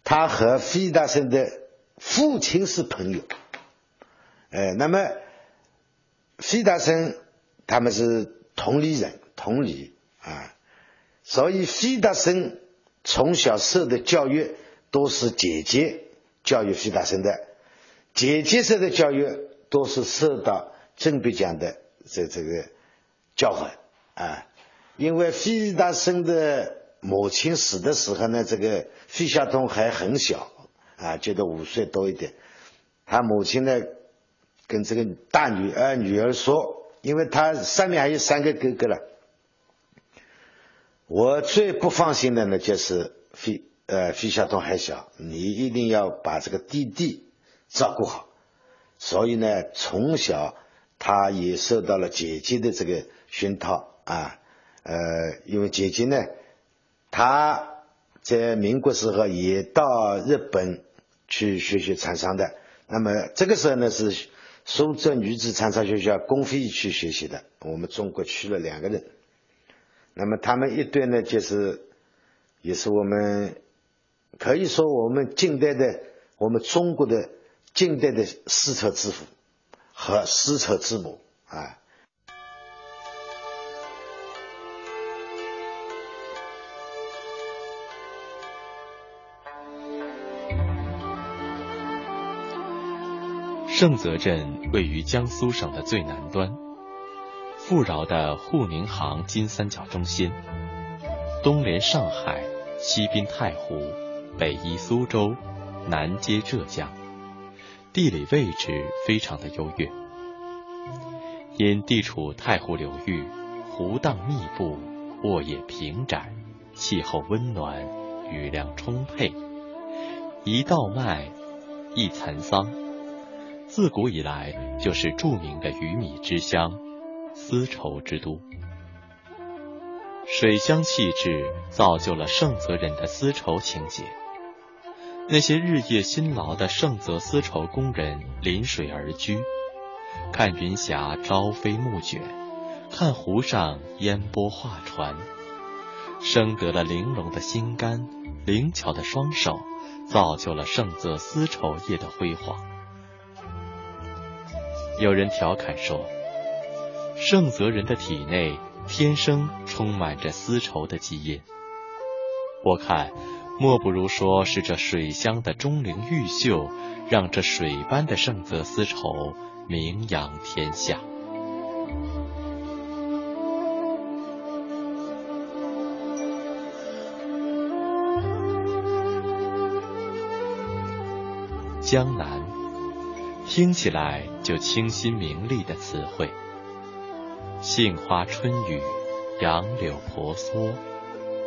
S23: 他和费大生的父亲是朋友，哎，那么费大生他们是同里人，同里啊，所以费大生从小受的教育都是姐姐教育费大生的，姐姐受的教育都是受到郑必讲的这这个教诲。啊，因为费大生的母亲死的时候呢，这个费孝通还很小啊，觉得五岁多一点。他母亲呢，跟这个大女儿女儿说，因为他上面还有三个哥哥了。我最不放心的呢，就是费呃费孝通还小，你一定要把这个弟弟照顾好。所以呢，从小他也受到了姐姐的这个熏陶。啊，呃，因为姐姐呢，她在民国时候也到日本去学习蚕桑的。那么这个时候呢，是苏州女子蚕桑学校公费去学习的。我们中国去了两个人。那么他们一对呢，就是也是我们可以说我们近代的我们中国的近代的丝绸之父和丝绸之母啊。
S22: 盛泽镇位于江苏省的最南端，富饶的沪宁杭金三角中心，东连上海，西滨太湖，北依苏州，南接浙江，地理位置非常的优越。因地处太湖流域，湖荡密布，沃野平展，气候温暖，雨量充沛，一稻麦，一蚕桑。自古以来就是著名的鱼米之乡、丝绸之都，水乡气质造就了盛泽人的丝绸情结。那些日夜辛劳的盛泽丝绸工人临水而居，看云霞朝飞暮卷，看湖上烟波画船，生得了玲珑的心肝、灵巧的双手，造就了盛泽丝绸业的辉煌。有人调侃说，盛泽人的体内天生充满着丝绸的基因。我看，莫不如说是这水乡的钟灵毓秀，让这水般的盛泽丝绸名扬天下。江南。听起来就清新明丽的词汇，杏花春雨，杨柳婆娑，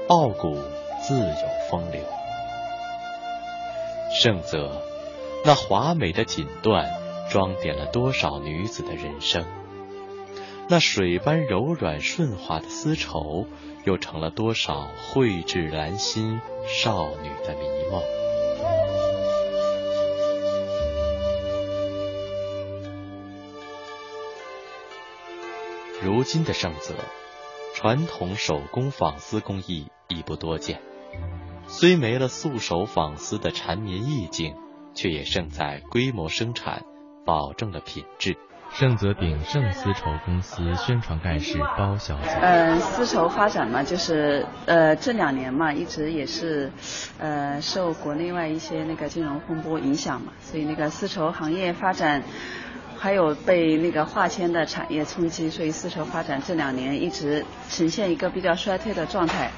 S22: 傲骨自有风流。盛泽，那华美的锦缎装点了多少女子的人生？那水般柔软顺滑的丝绸，又成了多少蕙质兰心少女的迷梦？如今的盛泽，传统手工纺丝工艺已不多见，虽没了素手纺丝的缠绵意境，却也胜在规模生产，保证了品质。
S1: 盛泽鼎盛丝绸公司宣传干事包小姐，
S24: 呃，丝绸发展嘛，就是呃这两年嘛，一直也是呃受国内外一些那个金融风波影响嘛，所以那个丝绸行业发展。还有被那个化纤的产业冲击，所以丝绸发展这两年一直呈现一个比较衰退的状态。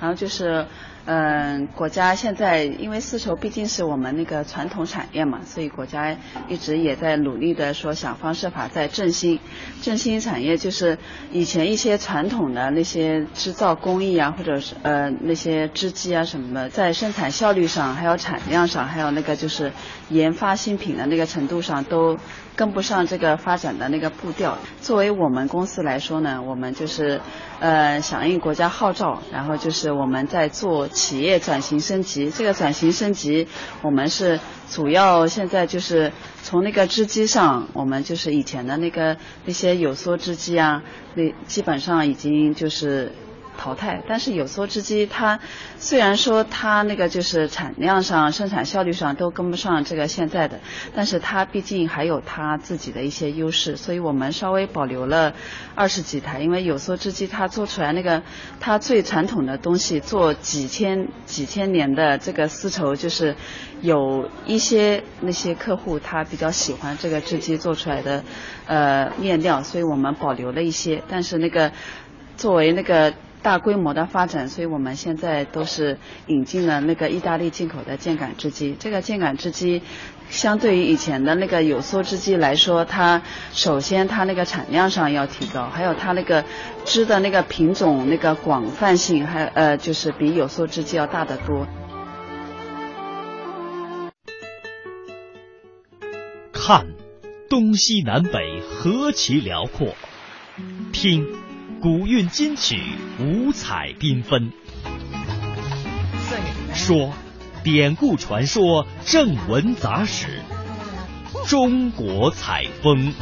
S24: 然后就是，嗯，国家现在因为丝绸毕竟是我们那个传统产业嘛，所以国家一直也在努力的说想方设法在振兴，振兴产业就是以前一些传统的那些制造工艺啊，或者是呃那些织机啊什么的，在生产效率上，还有产量上，还有那个就是研发新品的那个程度上都跟不上这个发展的那个步调。作为我们公司来说呢，我们就是呃响应国家号召，然后就是。我们在做企业转型升级，这个转型升级，我们是主要现在就是从那个织机上，我们就是以前的那个那些有梭织机啊，那基本上已经就是。淘汰，但是有梭织机它虽然说它那个就是产量上、生产效率上都跟不上这个现在的，但是它毕竟还有它自己的一些优势，所以我们稍微保留了二十几台，因为有梭织机它做出来那个它最传统的东西，做几千几千年的这个丝绸，就是有一些那些客户他比较喜欢这个织机做出来的呃面料，所以我们保留了一些，但是那个作为那个。大规模的发展，所以我们现在都是引进了那个意大利进口的箭杆织机。这个箭杆织机，相对于以前的那个有梭织机来说，它首先它那个产量上要提高，还有它那个织的那个品种那个广泛性，还呃就是比有梭织机要大得多。
S3: 看，东西南北何其辽阔，听。古韵金曲，五彩缤纷。说，典故传说，正文杂史，中国采风。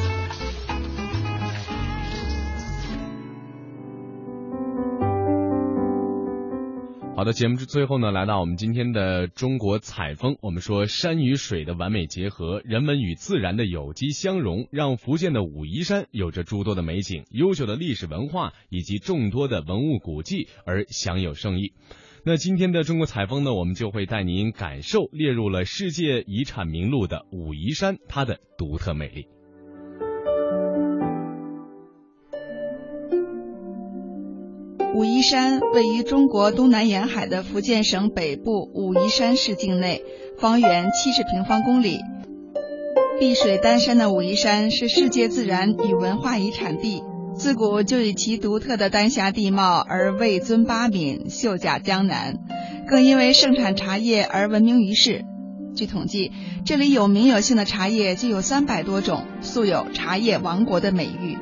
S1: 好的，节目之最后呢，来到我们今天的中国采风。我们说山与水的完美结合，人文与自然的有机相融，让福建的武夷山有着诸多的美景、优秀的历史文化以及众多的文物古迹而享有盛誉。那今天的中国采风呢，我们就会带您感受列入了世界遗产名录的武夷山它的独特魅力。
S25: 武夷山位于中国东南沿海的福建省北部武夷山市境内，方圆七十平方公里。碧水丹山的武夷山是世界自然与文化遗产地，自古就以其独特的丹霞地貌而位尊八闽、秀甲江南，更因为盛产茶叶而闻名于世。据统计，这里有名有姓的茶叶就有三百多种，素有“茶叶王国”的美誉。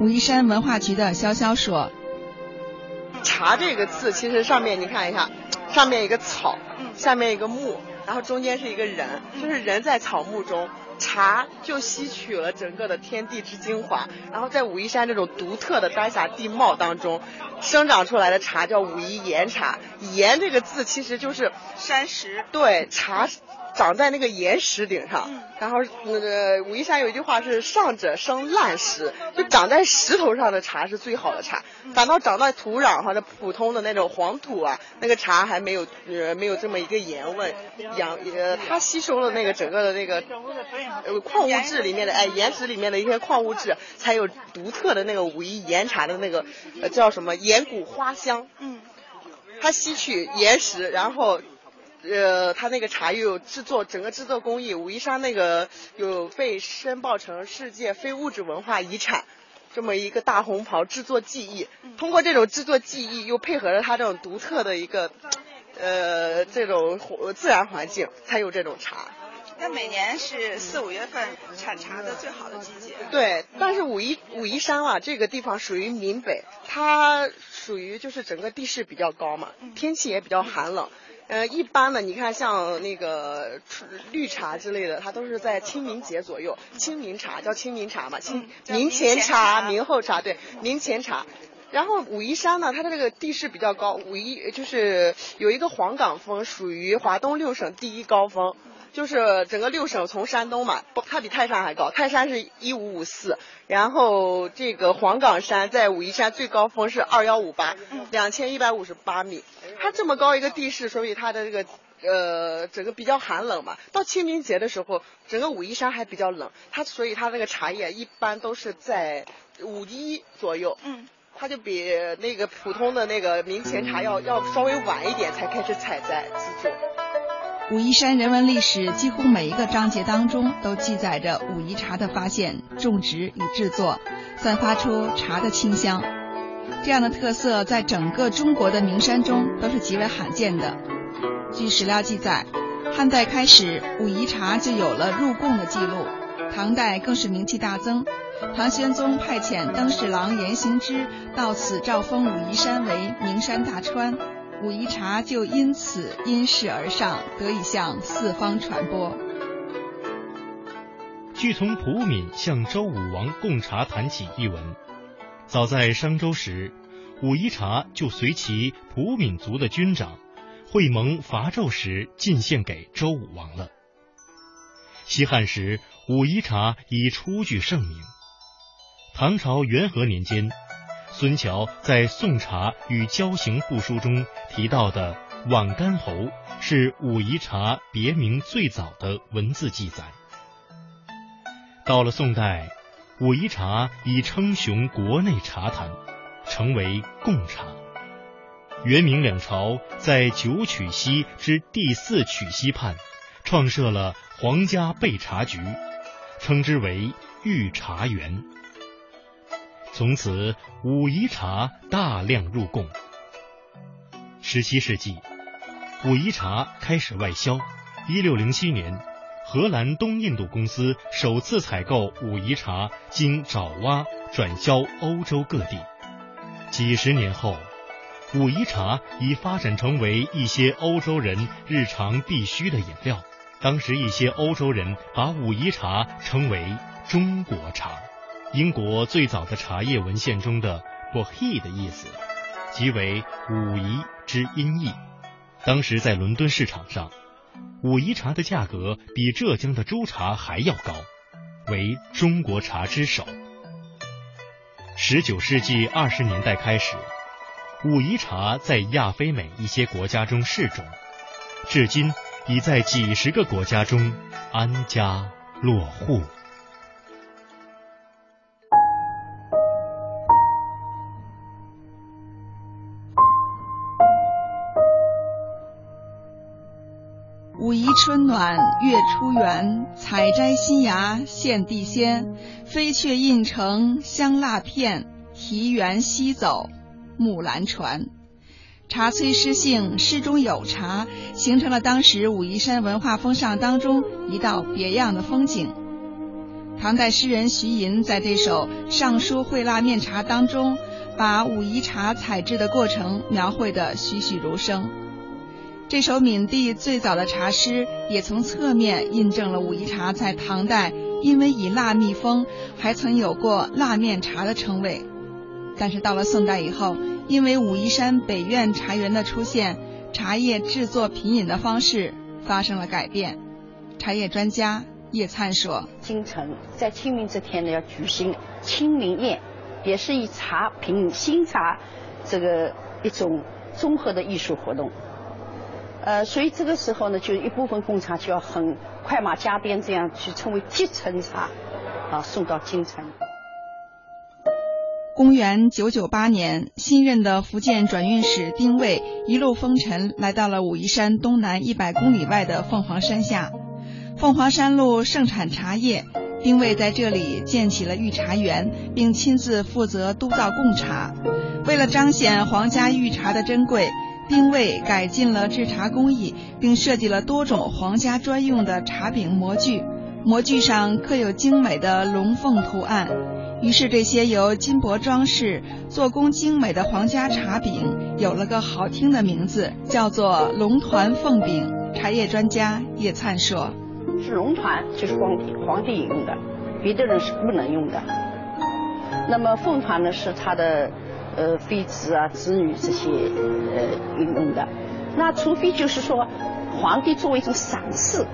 S25: 武夷山文化局的潇潇说。
S26: 茶这个字，其实上面你看一下，上面一个草，下面一个木，然后中间是一个人，就是人在草木中，茶就吸取了整个的天地之精华，然后在武夷山这种独特的丹霞地貌当中，生长出来的茶叫武夷岩茶。岩这个字其实就是
S25: 山石，
S26: 对茶。长在那个岩石顶上，然后那个武夷山有一句话是“上者生烂石”，就长在石头上的茶是最好的茶，反倒长在土壤或者普通的那种黄土啊，那个茶还没有呃没有这么一个盐味，养呃它吸收了那个整个的那个呃矿物质里面的哎岩石里面的一些矿物质，才有独特的那个武夷岩茶的那个呃叫什么岩谷花香，
S25: 嗯，
S26: 它吸取岩石，然后。呃，它那个茶又有制作，整个制作工艺，武夷山那个有被申报成世界非物质文化遗产，这么一个大红袍制作技艺。通过这种制作技艺，又配合着它这种独特的一个，呃，这种自然环境，才有这种茶。
S25: 那每年是四五月份产茶的最好的季节。
S26: 对，但是武夷武夷山啊，这个地方属于闽北，它属于就是整个地势比较高嘛，天气也比较寒冷。呃，一般呢，你看像那个绿茶之类的，它都是在清明节左右。清明茶叫清明茶嘛，清明前茶、明后茶，对，明前茶。然后武夷山呢，它的这个地势比较高，武夷就是有一个黄岗峰，属于华东六省第一高峰。就是整个六省从山东嘛，不，它比泰山还高。泰山是一五五四，然后这个黄岗山在武夷山最高峰是二幺五八，两千一百五十八米。它这么高一个地势，所以它的这个呃整个比较寒冷嘛。到清明节的时候，整个武夷山还比较冷，它所以它那个茶叶一般都是在五一左右。
S25: 嗯，
S26: 它就比那个普通的那个明前茶要要稍微晚一点才开始采摘制作。
S25: 武夷山人文历史几乎每一个章节当中都记载着武夷茶的发现、种植与制作，散发出茶的清香。这样的特色在整个中国的名山中都是极为罕见的。据史料记载，汉代开始武夷茶就有了入贡的记录，唐代更是名气大增。唐玄宗派遣登侍郎严行之到此诏封武夷山为名山大川。武夷茶就因此因势而上，得以向四方传播。
S27: 据从普敏向周武王贡茶谈起一文，早在商周时，武夷茶就随其普敏族的军长会盟伐纣时进献给周武王了。西汉时，武夷茶已初具盛名。唐朝元和年间。孙桥在《宋茶与交行部书》中提到的“皖干侯”是武夷茶别名最早的文字记载。到了宋代，武夷茶已称雄国内茶坛，成为贡茶。元明两朝在九曲溪之第四曲溪畔，创设了皇家备茶局，称之为御茶园。从此，武夷茶大量入贡。十七世纪，武夷茶开始外销。一六零七年，荷兰东印度公司首次采购武夷茶，经爪哇转销欧洲各地。几十年后，武夷茶已发展成为一些欧洲人日常必需的饮料。当时，一些欧洲人把武夷茶称为“中国茶”。英国最早的茶叶文献中的 “bohe” 的意思，即为武夷之音译。当时在伦敦市场上，武夷茶的价格比浙江的州茶还要高，为中国茶之首。十九世纪二十年代开始，武夷茶在亚非美一些国家中适种，至今已在几十个国家中安家落户。
S25: 春暖月初圆，采摘新芽献地仙。飞雀印成香蜡片，题园西走木兰船。茶催诗兴，诗中有茶，形成了当时武夷山文化风尚当中一道别样的风景。唐代诗人徐寅在这首《尚书会蜡面茶》当中，把武夷茶采制的过程描绘得栩栩如生。这首闽地最早的茶诗，也从侧面印证了武夷茶在唐代因为以蜡密封，还曾有过蜡面茶的称谓。但是到了宋代以后，因为武夷山北苑茶园的出现，茶叶制作品饮的方式发生了改变。茶叶专家叶灿说：“
S28: 京城在清明这天呢，要举行清明宴，也是以茶品新茶这个一种综合的艺术活动。”呃，所以这个时候呢，就一部分贡茶就要很快马加鞭这样去称为集成茶，啊，送到京城。
S25: 公元九九八年，新任的福建转运使丁谓一路风尘来到了武夷山东南一百公里外的凤凰山下。凤凰山路盛产茶叶，丁谓在这里建起了御茶园，并亲自负责督造贡茶。为了彰显皇家御茶的珍贵。丁谓改进了制茶工艺，并设计了多种皇家专用的茶饼模具，模具上刻有精美的龙凤图案。于是，这些由金箔装饰、做工精美的皇家茶饼有了个好听的名字，叫做龙团凤饼。茶叶专家叶灿说：“
S28: 是龙团，就是皇帝皇帝用的，别的人是不能用的。那么凤团呢，是它的。”呃，妃子啊，子女这些呃运用的，那除非就是说，皇帝作为一种赏赐，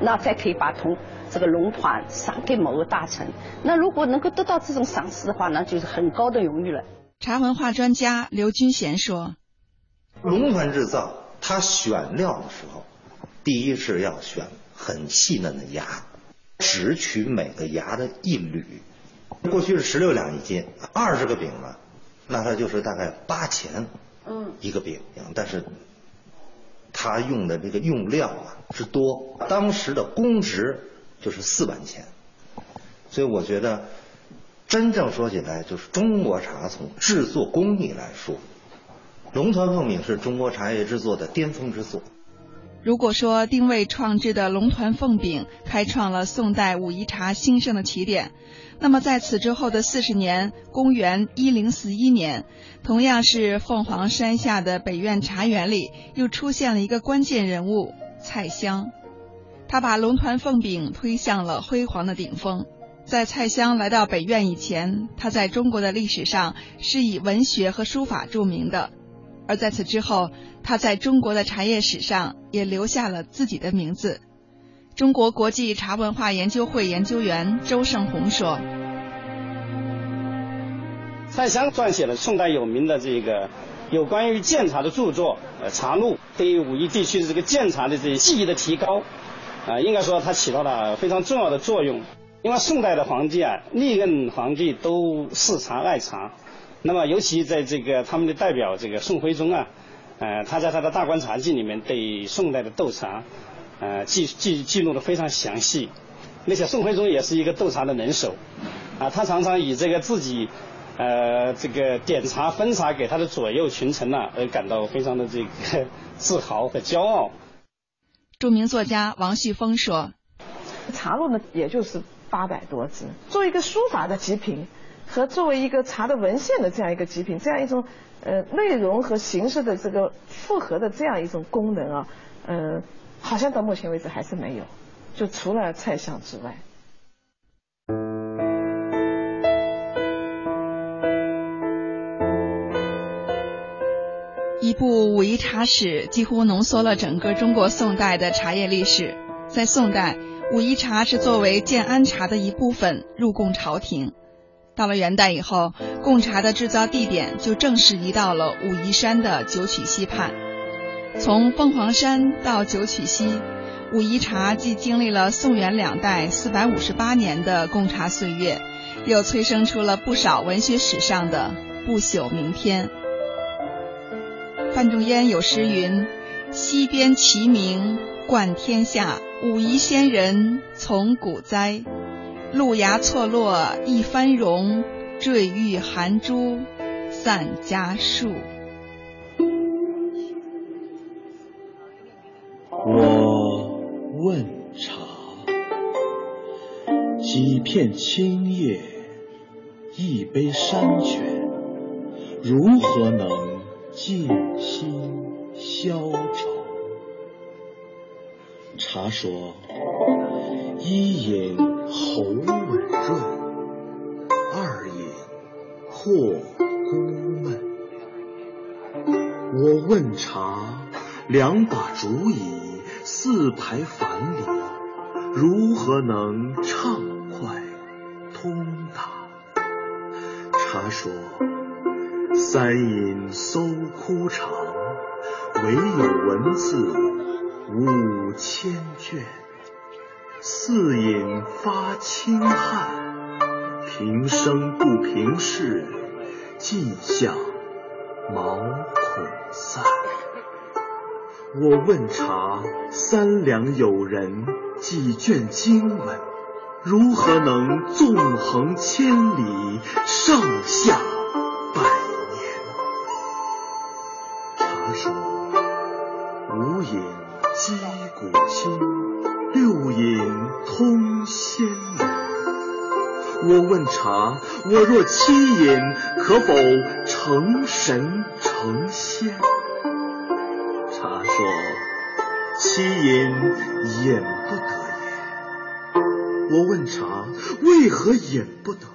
S28: 那才可以把同这个龙团赏给某个大臣。那如果能够得到这种赏赐的话，那就是很高的荣誉了。
S25: 茶文化专家刘军贤说：“
S29: 龙团制造，它选料的时候，第一是要选很细嫩的芽，只取每个芽的一缕。过去是十六两一斤，二十个饼呢。”那它就是大概八钱，嗯，一个饼，但是他用的这个用料啊之多，当时的工值就是四万钱，所以我觉得真正说起来，就是中国茶从制作工艺来说，龙团凤饼是中国茶叶制作的巅峰之作。
S25: 如果说丁谓创制的龙团凤饼开创了宋代武夷茶兴盛的起点。那么在此之后的四十年，公元一零四一年，同样是凤凰山下的北苑茶园里，又出现了一个关键人物蔡襄。他把龙团凤饼推向了辉煌的顶峰。在蔡襄来到北苑以前，他在中国的历史上是以文学和书法著名的；而在此之后，他在中国的茶叶史上也留下了自己的名字。中国国际茶文化研究会研究员周胜红说：“
S30: 蔡襄撰写了宋代有名的这个有关于建茶的著作《呃茶录》，对于武夷地区的这个建茶的这些技艺的提高，啊，应该说它起到了非常重要的作用。因为宋代的皇帝啊，历任皇帝都嗜茶爱茶，那么尤其在这个他们的代表这个宋徽宗啊，呃，他在他的大观茶记里面对宋代的斗茶。”呃，记记记录的非常详细，那些宋徽宗也是一个斗茶的能手，啊，他常常以这个自己，呃，这个点茶分茶给他的左右群臣呐，而感到非常的这个自豪和骄傲。
S25: 著名作家王旭峰说：“
S31: 茶录呢，也就是八百多字，作为一个书法的极品，和作为一个茶的文献的这样一个极品，这样一种呃内容和形式的这个复合的这样一种功能啊，呃。”好像到目前为止还是没有，就除了蔡相之外。
S25: 一部武夷茶史，几乎浓缩了整个中国宋代的茶叶历史。在宋代，武夷茶是作为建安茶的一部分入贡朝廷。到了元代以后，贡茶的制造地点就正式移到了武夷山的九曲溪畔。从凤凰山到九曲溪，武夷茶既经历了宋元两代四百五十八年的贡茶岁月，又催生出了不少文学史上的不朽名篇。范仲淹有诗云：“溪边齐名冠天下，武夷仙人从古栽。路崖错落一番荣，坠玉含珠散家树。”
S32: 我问茶，几片青叶，一杯山泉，如何能静心消愁？茶说：一饮喉吻润，二饮破孤闷。我问茶，两把竹椅。四排樊篱，如何能畅快通达？茶说：三引搜枯肠，唯有文字五千卷；四引发清汗，平生不平事，尽向毛孔散。我问茶，三两友人，几卷经文，如何能纵横千里，上下百年？茶说：五饮击鼓清，六饮通仙灵。我问茶，我若七饮，可否成神成仙？说：“七饮饮不得也。”我问茶为何饮不得？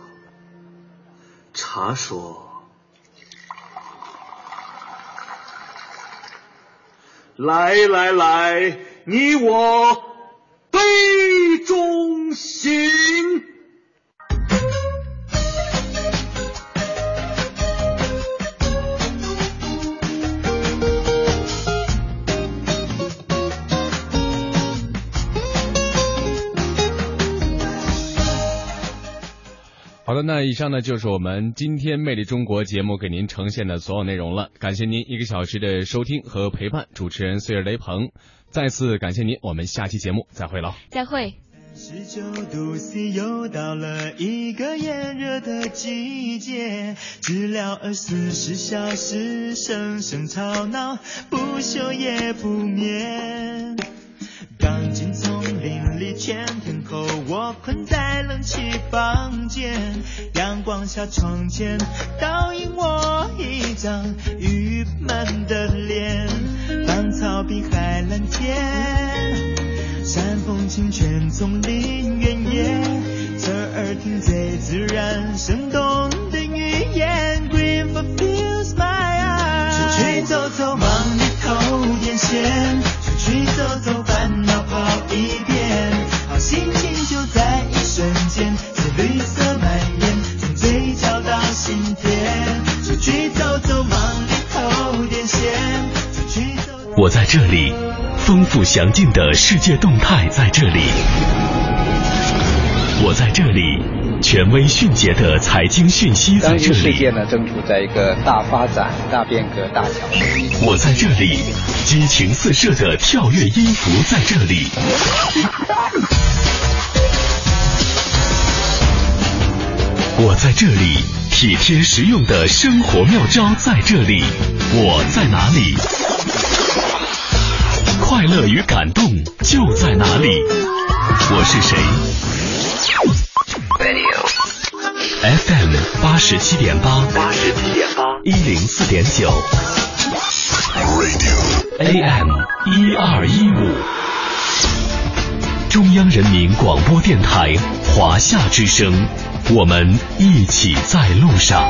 S32: 茶说：“来来来，你我杯中行。”
S1: 好的，那以上呢就是我们今天《魅力中国》节目给您呈现的所有内容了。感谢您一个小时的收听和陪伴，主持人岁月雷鹏，再次感谢您，我们下期节目再会了。
S2: 再会。
S16: 十九度 C 又到了一个炎热的季节，治疗二十四小时，声声吵闹，不休也不眠。钢筋丛林里，全天候我困在冷气房间，阳光下窗前倒映我一张郁闷的脸。芳草碧海蓝天，山风清泉丛林原野，侧耳听最自然生动的语言。Green fulfills my eyes，出去走走，忙里偷点闲，
S3: 这里，丰富详尽的世界动态在这里。我在这里，权威迅捷的财经讯息在这里。
S33: 世界呢正处在一个大发展、大变革、大。
S3: 我在这里，激情四射的跳跃音符在这里。我在这里，体贴实用的生活妙招在这里。我在哪里？快乐与感动就在哪里？我是谁？FM 八十七点八，八十七点八，一零四点九，AM 一二一五，中央人民广播电台华夏之声，我们一起在路上。